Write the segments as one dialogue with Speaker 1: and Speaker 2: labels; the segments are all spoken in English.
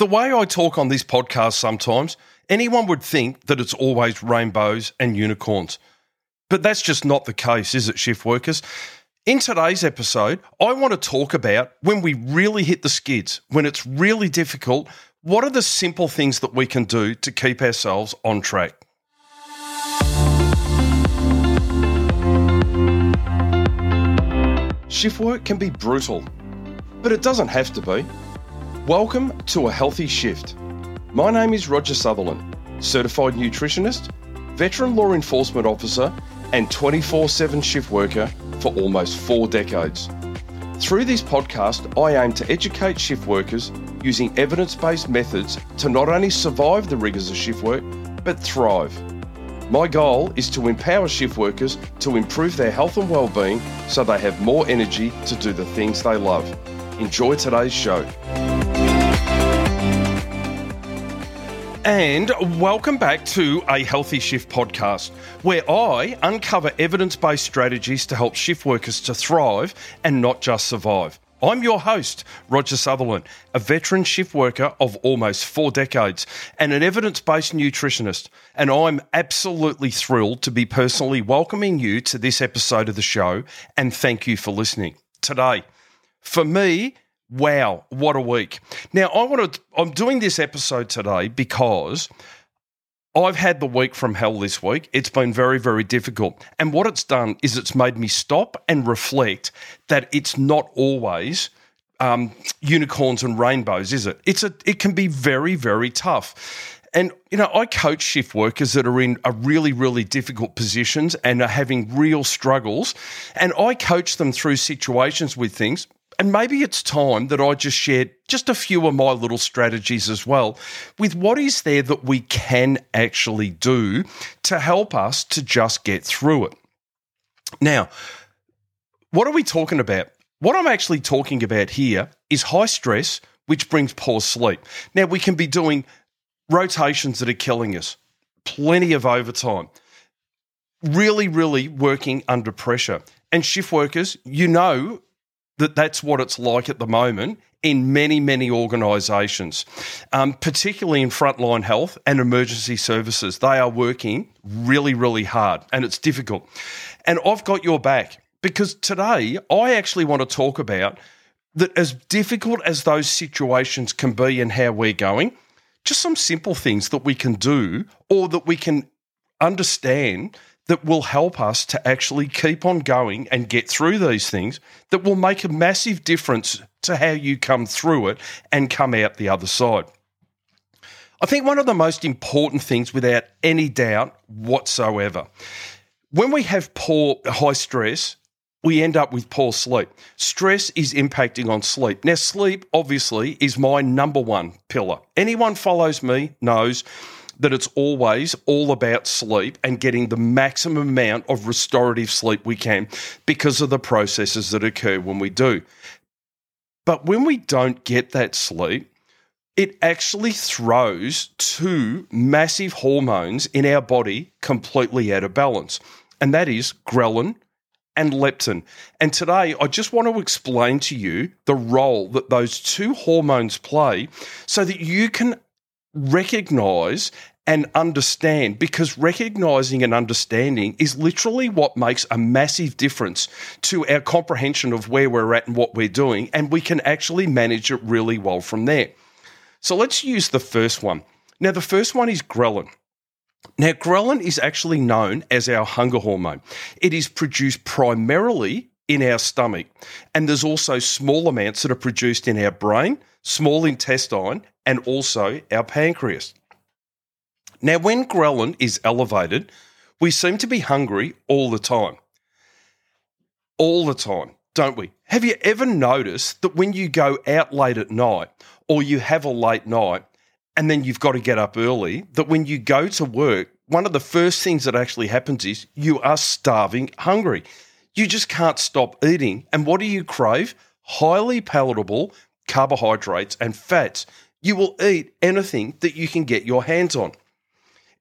Speaker 1: The way I talk on this podcast sometimes, anyone would think that it's always rainbows and unicorns. But that's just not the case, is it, shift workers? In today's episode, I want to talk about when we really hit the skids, when it's really difficult, what are the simple things that we can do to keep ourselves on track? Shift work can be brutal, but it doesn't have to be. Welcome to A Healthy Shift. My name is Roger Sutherland, certified nutritionist, veteran law enforcement officer, and 24 7 shift worker for almost four decades. Through this podcast, I aim to educate shift workers using evidence based methods to not only survive the rigours of shift work, but thrive. My goal is to empower shift workers to improve their health and well-being so they have more energy to do the things they love. Enjoy today's show. And welcome back to a Healthy Shift podcast, where I uncover evidence based strategies to help shift workers to thrive and not just survive. I'm your host, Roger Sutherland, a veteran shift worker of almost four decades and an evidence based nutritionist. And I'm absolutely thrilled to be personally welcoming you to this episode of the show. And thank you for listening. Today, for me, wow, what a week. Now, I want to, I'm doing this episode today because I've had the week from hell this week. It's been very, very difficult. And what it's done is it's made me stop and reflect that it's not always um, unicorns and rainbows, is it? It's a, it can be very, very tough. And, you know, I coach shift workers that are in a really, really difficult positions and are having real struggles. And I coach them through situations with things and maybe it's time that I just shared just a few of my little strategies as well with what is there that we can actually do to help us to just get through it. Now, what are we talking about? What I'm actually talking about here is high stress, which brings poor sleep. Now, we can be doing rotations that are killing us, plenty of overtime, really, really working under pressure. And shift workers, you know, that that's what it's like at the moment in many, many organisations, um, particularly in frontline health and emergency services. They are working really, really hard and it's difficult. And I've got your back because today I actually want to talk about that as difficult as those situations can be and how we're going, just some simple things that we can do or that we can understand that will help us to actually keep on going and get through these things that will make a massive difference to how you come through it and come out the other side. I think one of the most important things, without any doubt whatsoever, when we have poor high stress, we end up with poor sleep. Stress is impacting on sleep. Now, sleep obviously is my number one pillar. Anyone follows me knows that it's always all about sleep and getting the maximum amount of restorative sleep we can because of the processes that occur when we do. But when we don't get that sleep, it actually throws two massive hormones in our body completely out of balance, and that is ghrelin and leptin. And today, I just want to explain to you the role that those two hormones play so that you can recognize and understand because recognizing and understanding is literally what makes a massive difference to our comprehension of where we're at and what we're doing. And we can actually manage it really well from there. So let's use the first one. Now, the first one is ghrelin. Now, ghrelin is actually known as our hunger hormone. It is produced primarily in our stomach, and there's also small amounts that are produced in our brain, small intestine, and also our pancreas. Now, when ghrelin is elevated, we seem to be hungry all the time. All the time, don't we? Have you ever noticed that when you go out late at night or you have a late night and then you've got to get up early, that when you go to work, one of the first things that actually happens is you are starving hungry. You just can't stop eating. And what do you crave? Highly palatable carbohydrates and fats. You will eat anything that you can get your hands on.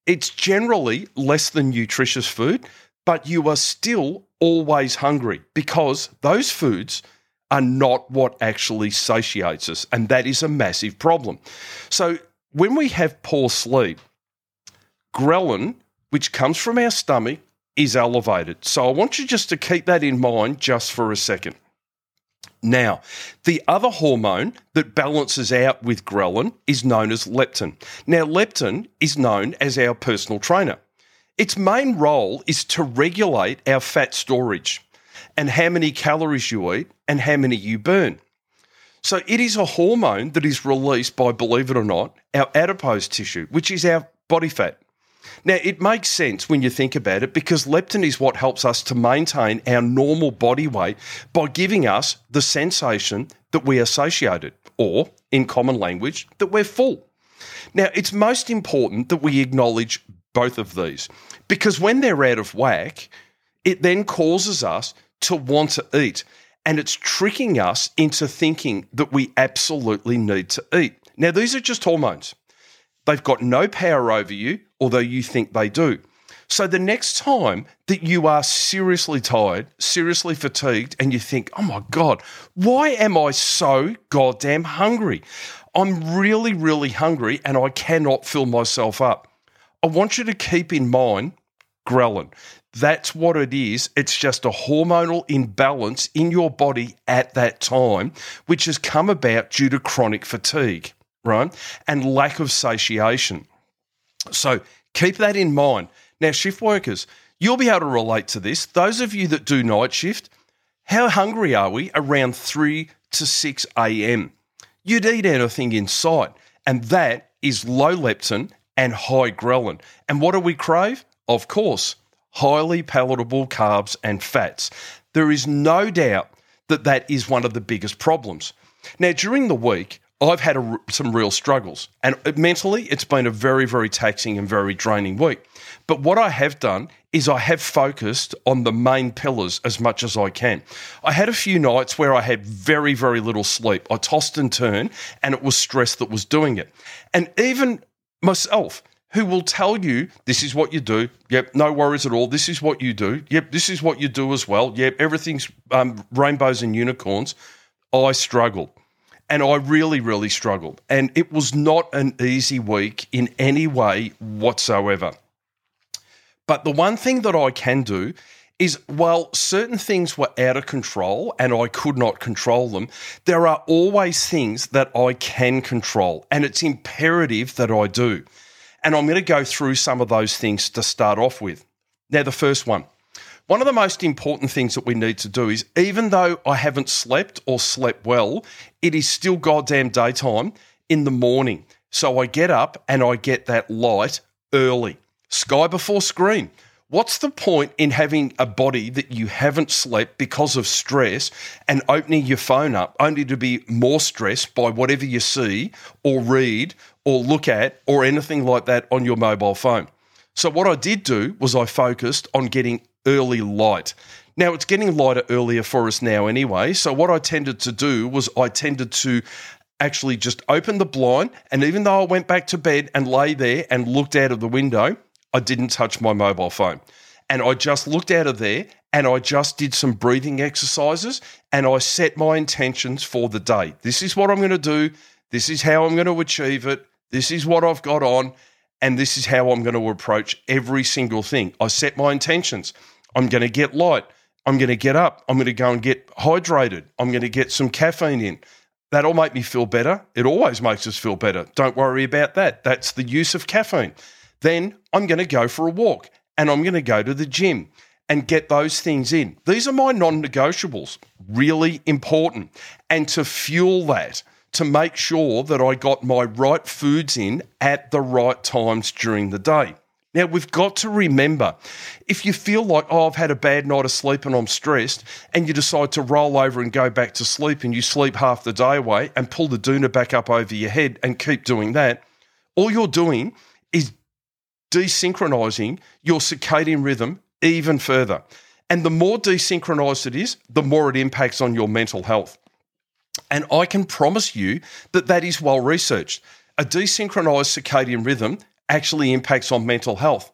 Speaker 1: It's generally less than nutritious food, but you are still always hungry because those foods are not what actually satiates us. And that is a massive problem. So when we have poor sleep, ghrelin, which comes from our stomach, is elevated. So I want you just to keep that in mind just for a second. Now, the other hormone that balances out with ghrelin is known as leptin. Now, leptin is known as our personal trainer. Its main role is to regulate our fat storage and how many calories you eat and how many you burn. So, it is a hormone that is released by, believe it or not, our adipose tissue, which is our body fat. Now, it makes sense when you think about it because leptin is what helps us to maintain our normal body weight by giving us the sensation that we are satiated, or in common language, that we're full. Now, it's most important that we acknowledge both of these because when they're out of whack, it then causes us to want to eat and it's tricking us into thinking that we absolutely need to eat. Now, these are just hormones. They've got no power over you, although you think they do. So the next time that you are seriously tired, seriously fatigued, and you think, oh my God, why am I so goddamn hungry? I'm really, really hungry and I cannot fill myself up. I want you to keep in mind ghrelin. That's what it is. It's just a hormonal imbalance in your body at that time, which has come about due to chronic fatigue right? And lack of satiation. So keep that in mind. Now, shift workers, you'll be able to relate to this. Those of you that do night shift, how hungry are we around 3 to 6 a.m.? You'd eat anything in sight, and that is low leptin and high ghrelin. And what do we crave? Of course, highly palatable carbs and fats. There is no doubt that that is one of the biggest problems. Now, during the week, I've had a, some real struggles, and mentally, it's been a very, very taxing and very draining week. But what I have done is I have focused on the main pillars as much as I can. I had a few nights where I had very, very little sleep. I tossed and turned, and it was stress that was doing it. And even myself, who will tell you this is what you do. Yep, no worries at all. This is what you do. Yep, this is what you do as well. Yep, everything's um, rainbows and unicorns. I struggle and I really, really struggled. And it was not an easy week in any way whatsoever. But the one thing that I can do is while certain things were out of control and I could not control them, there are always things that I can control, and it's imperative that I do. And I'm going to go through some of those things to start off with. Now, the first one one of the most important things that we need to do is even though I haven't slept or slept well, it is still goddamn daytime in the morning. So I get up and I get that light early. Sky before screen. What's the point in having a body that you haven't slept because of stress and opening your phone up only to be more stressed by whatever you see or read or look at or anything like that on your mobile phone? So, what I did do was I focused on getting early light. Now, it's getting lighter earlier for us now anyway. So, what I tended to do was I tended to actually just open the blind. And even though I went back to bed and lay there and looked out of the window, I didn't touch my mobile phone. And I just looked out of there and I just did some breathing exercises and I set my intentions for the day. This is what I'm going to do. This is how I'm going to achieve it. This is what I've got on. And this is how I'm going to approach every single thing. I set my intentions. I'm going to get light. I'm going to get up. I'm going to go and get hydrated. I'm going to get some caffeine in. That'll make me feel better. It always makes us feel better. Don't worry about that. That's the use of caffeine. Then I'm going to go for a walk and I'm going to go to the gym and get those things in. These are my non negotiables, really important. And to fuel that, to make sure that I got my right foods in at the right times during the day. Now, we've got to remember if you feel like, oh, I've had a bad night of sleep and I'm stressed, and you decide to roll over and go back to sleep and you sleep half the day away and pull the doona back up over your head and keep doing that, all you're doing is desynchronizing your circadian rhythm even further. And the more desynchronized it is, the more it impacts on your mental health. And I can promise you that that is well researched. A desynchronized circadian rhythm actually impacts on mental health.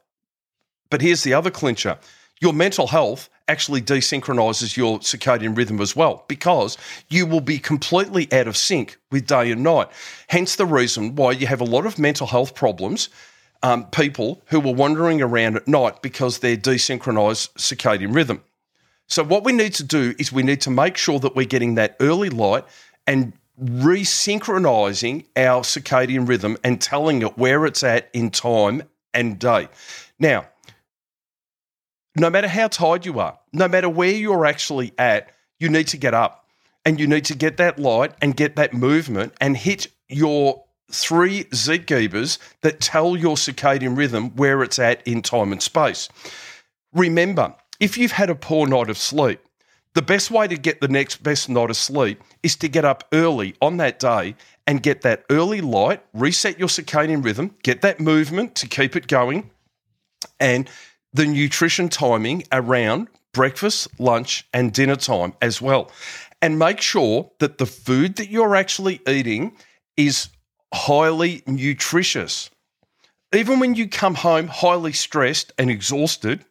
Speaker 1: But here's the other clincher Your mental health actually desynchronizes your circadian rhythm as well because you will be completely out of sync with day and night. Hence the reason why you have a lot of mental health problems. Um, people who are wandering around at night because they're desynchronized circadian rhythm. So, what we need to do is we need to make sure that we're getting that early light and resynchronizing our circadian rhythm and telling it where it's at in time and day. Now, no matter how tired you are, no matter where you're actually at, you need to get up and you need to get that light and get that movement and hit your three Zeitgebers that tell your circadian rhythm where it's at in time and space. Remember, if you've had a poor night of sleep, the best way to get the next best night of sleep is to get up early on that day and get that early light, reset your circadian rhythm, get that movement to keep it going, and the nutrition timing around breakfast, lunch, and dinner time as well. And make sure that the food that you're actually eating is highly nutritious. Even when you come home highly stressed and exhausted,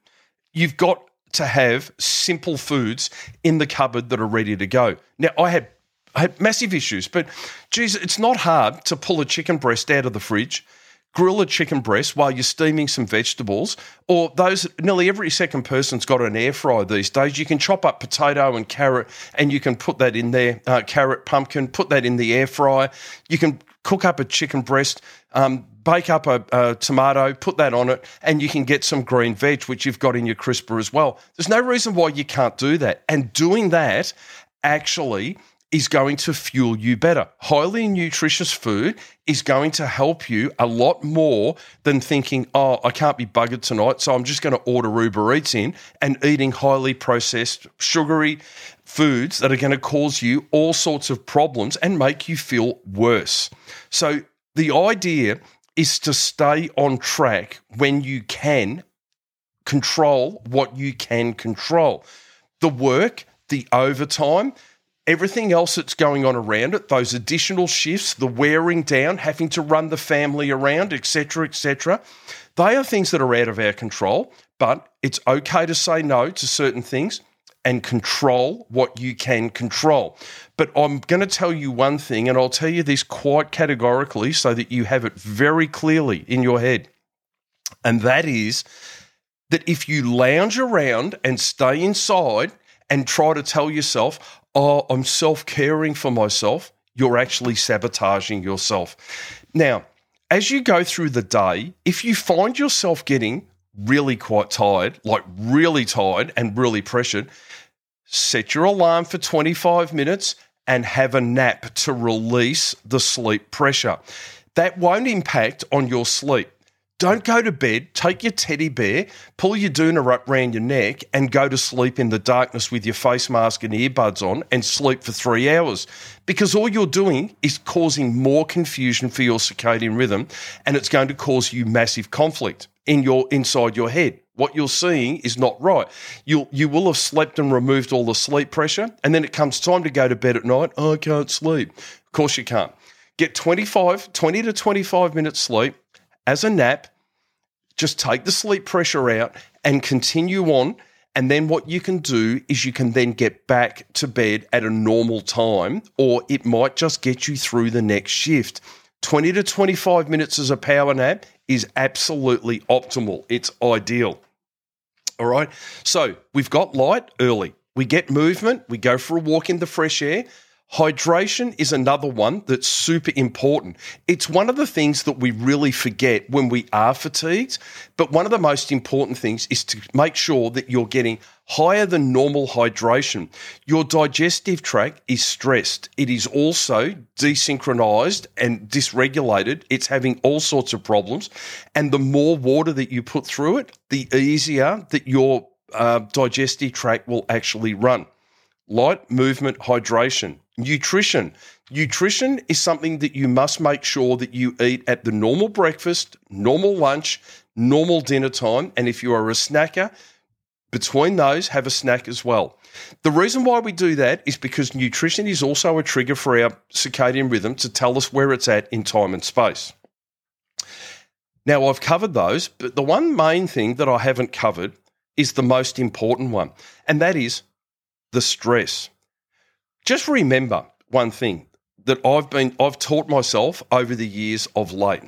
Speaker 1: you've got to have simple foods in the cupboard that are ready to go. Now, I had I had massive issues, but geez, it's not hard to pull a chicken breast out of the fridge, grill a chicken breast while you're steaming some vegetables, or those nearly every second person's got an air fryer these days. You can chop up potato and carrot, and you can put that in there, uh, carrot, pumpkin, put that in the air fryer. You can cook up a chicken breast, um, bake up a, a, tomato, put that on it, and you can get some green veg, which you've got in your crisper as well. There's no reason why you can't do that. And doing that actually is going to fuel you better. Highly nutritious food is going to help you a lot more than thinking, oh, I can't be buggered tonight, so I'm just going to order Uber Eats in and eating highly processed, sugary foods that are going to cause you all sorts of problems and make you feel worse. So the idea is to stay on track when you can control what you can control. The work, the overtime, everything else that's going on around it, those additional shifts, the wearing down, having to run the family around, etc., etc., they are things that are out of our control. But it's okay to say no to certain things and control what you can control. But I'm going to tell you one thing, and I'll tell you this quite categorically so that you have it very clearly in your head. And that is that if you lounge around and stay inside and try to tell yourself, oh, I'm self caring for myself, you're actually sabotaging yourself. Now, as you go through the day, if you find yourself getting really quite tired, like really tired and really pressured, set your alarm for 25 minutes and have a nap to release the sleep pressure. That won't impact on your sleep. Don't go to bed, take your teddy bear, pull your doona up round your neck, and go to sleep in the darkness with your face mask and earbuds on and sleep for three hours. Because all you're doing is causing more confusion for your circadian rhythm, and it's going to cause you massive conflict in your inside your head. What you're seeing is not right. You'll you will have slept and removed all the sleep pressure, and then it comes time to go to bed at night. Oh, I can't sleep. Of course you can't. Get 25, 20 to 25 minutes sleep as a nap, just take the sleep pressure out and continue on. And then what you can do is you can then get back to bed at a normal time, or it might just get you through the next shift. 20 to 25 minutes as a power nap is absolutely optimal. It's ideal. All right. So we've got light early. We get movement. We go for a walk in the fresh air. Hydration is another one that's super important. It's one of the things that we really forget when we are fatigued, but one of the most important things is to make sure that you're getting higher than normal hydration. Your digestive tract is stressed. It is also desynchronized and dysregulated. It's having all sorts of problems. And the more water that you put through it, the easier that your uh, digestive tract will actually run. Light, movement, hydration Nutrition. Nutrition is something that you must make sure that you eat at the normal breakfast, normal lunch, normal dinner time. And if you are a snacker, between those, have a snack as well. The reason why we do that is because nutrition is also a trigger for our circadian rhythm to tell us where it's at in time and space. Now, I've covered those, but the one main thing that I haven't covered is the most important one, and that is the stress. Just remember one thing that I've been I've taught myself over the years of late.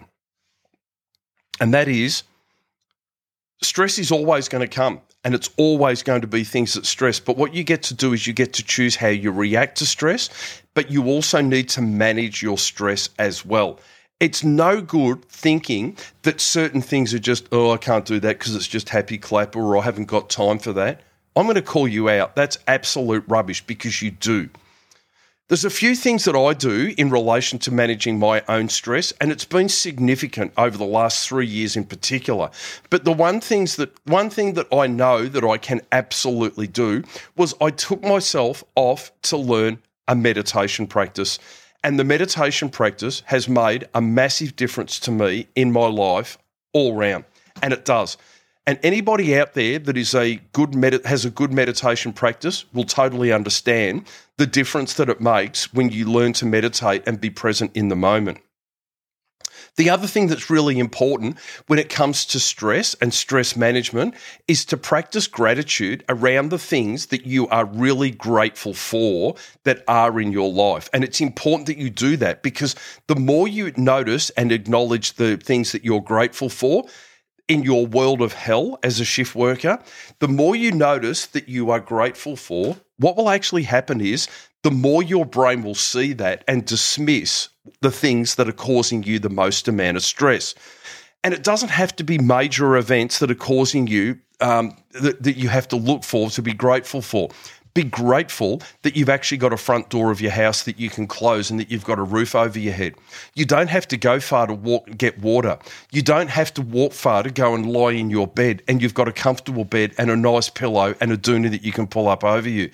Speaker 1: And that is stress is always going to come and it's always going to be things that stress. But what you get to do is you get to choose how you react to stress, but you also need to manage your stress as well. It's no good thinking that certain things are just, oh, I can't do that because it's just happy clapper or I haven't got time for that. I'm going to call you out. That's absolute rubbish because you do. There's a few things that I do in relation to managing my own stress, and it's been significant over the last three years in particular. But the one things that one thing that I know that I can absolutely do was I took myself off to learn a meditation practice. And the meditation practice has made a massive difference to me in my life all round. And it does. And anybody out there that is a good med- has a good meditation practice will totally understand the difference that it makes when you learn to meditate and be present in the moment. The other thing that's really important when it comes to stress and stress management is to practice gratitude around the things that you are really grateful for that are in your life. And it's important that you do that because the more you notice and acknowledge the things that you're grateful for, in your world of hell as a shift worker, the more you notice that you are grateful for, what will actually happen is the more your brain will see that and dismiss the things that are causing you the most amount of stress. And it doesn't have to be major events that are causing you um, that, that you have to look for to be grateful for be grateful that you've actually got a front door of your house that you can close and that you've got a roof over your head. You don't have to go far to walk get water. You don't have to walk far to go and lie in your bed and you've got a comfortable bed and a nice pillow and a doona that you can pull up over you.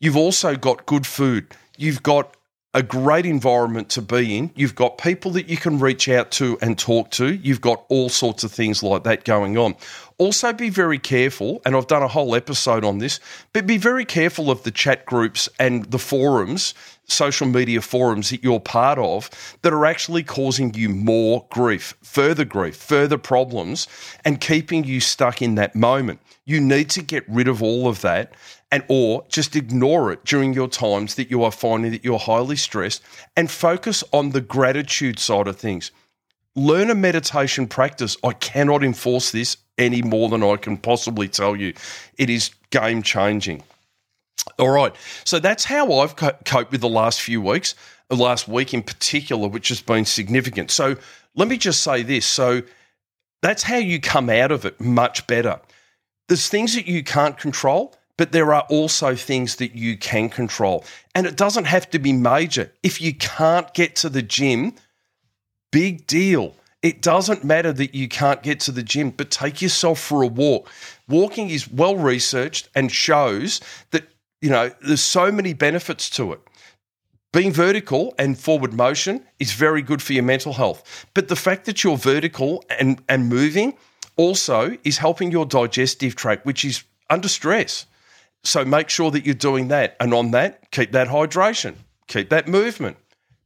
Speaker 1: You've also got good food. You've got a great environment to be in. You've got people that you can reach out to and talk to. You've got all sorts of things like that going on. Also, be very careful, and I've done a whole episode on this, but be very careful of the chat groups and the forums, social media forums that you're part of that are actually causing you more grief, further grief, further problems, and keeping you stuck in that moment. You need to get rid of all of that and or just ignore it during your times that you are finding that you're highly stressed and focus on the gratitude side of things. Learn a meditation practice. I cannot enforce this any more than I can possibly tell you. It is game changing. All right. So that's how I've coped with the last few weeks, last week in particular, which has been significant. So let me just say this. So that's how you come out of it much better. There's things that you can't control but there are also things that you can control. And it doesn't have to be major. If you can't get to the gym, big deal. It doesn't matter that you can't get to the gym, but take yourself for a walk. Walking is well researched and shows that, you know, there's so many benefits to it. Being vertical and forward motion is very good for your mental health. But the fact that you're vertical and, and moving also is helping your digestive tract, which is under stress. So make sure that you're doing that. And on that, keep that hydration, keep that movement,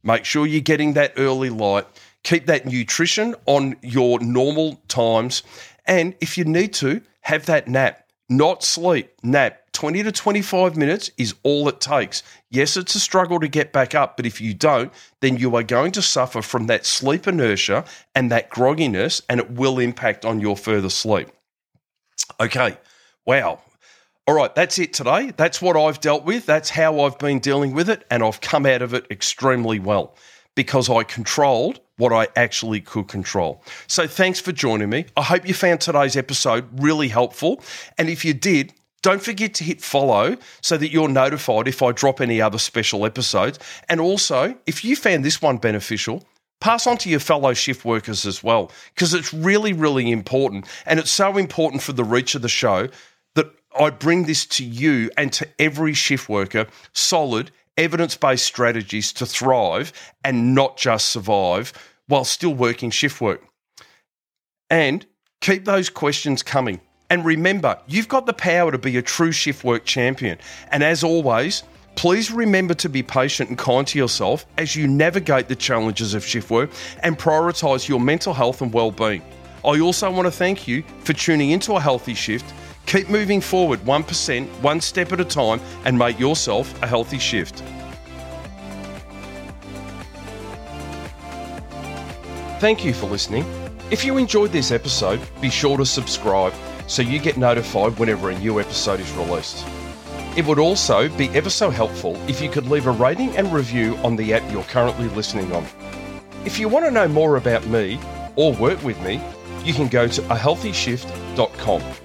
Speaker 1: make sure you're getting that early light, keep that nutrition on your normal times. And if you need to, have that nap, not sleep, nap. 20 to 25 minutes is all it takes. Yes, it's a struggle to get back up, but if you don't, then you are going to suffer from that sleep inertia and that grogginess, and it will impact on your further sleep. Okay, wow, all right, that's it today. That's what I've dealt with. That's how I've been dealing with it. And I've come out of it extremely well because I controlled what I actually could control. So thanks for joining me. I hope you found today's episode really helpful. And if you did, don't forget to hit follow so that you're notified if I drop any other special episodes. And also, if you found this one beneficial, pass on to your fellow shift workers as well, because it's really, really important. And it's so important for the reach of the show that I bring this to you and to every shift worker solid, evidence based strategies to thrive and not just survive while still working shift work. And keep those questions coming. And remember, you've got the power to be a true shift work champion. And as always, please remember to be patient and kind to yourself as you navigate the challenges of shift work and prioritize your mental health and well being. I also want to thank you for tuning into a healthy shift Keep moving forward 1%, one step at a time, and make yourself a healthy shift. Thank you for listening. If you enjoyed this episode, be sure to subscribe so you get notified whenever a new episode is released. It would also be ever so helpful if you could leave a rating and review on the app you're currently listening on. If you want to know more about me or work with me, you can go to ahealthyshift.com.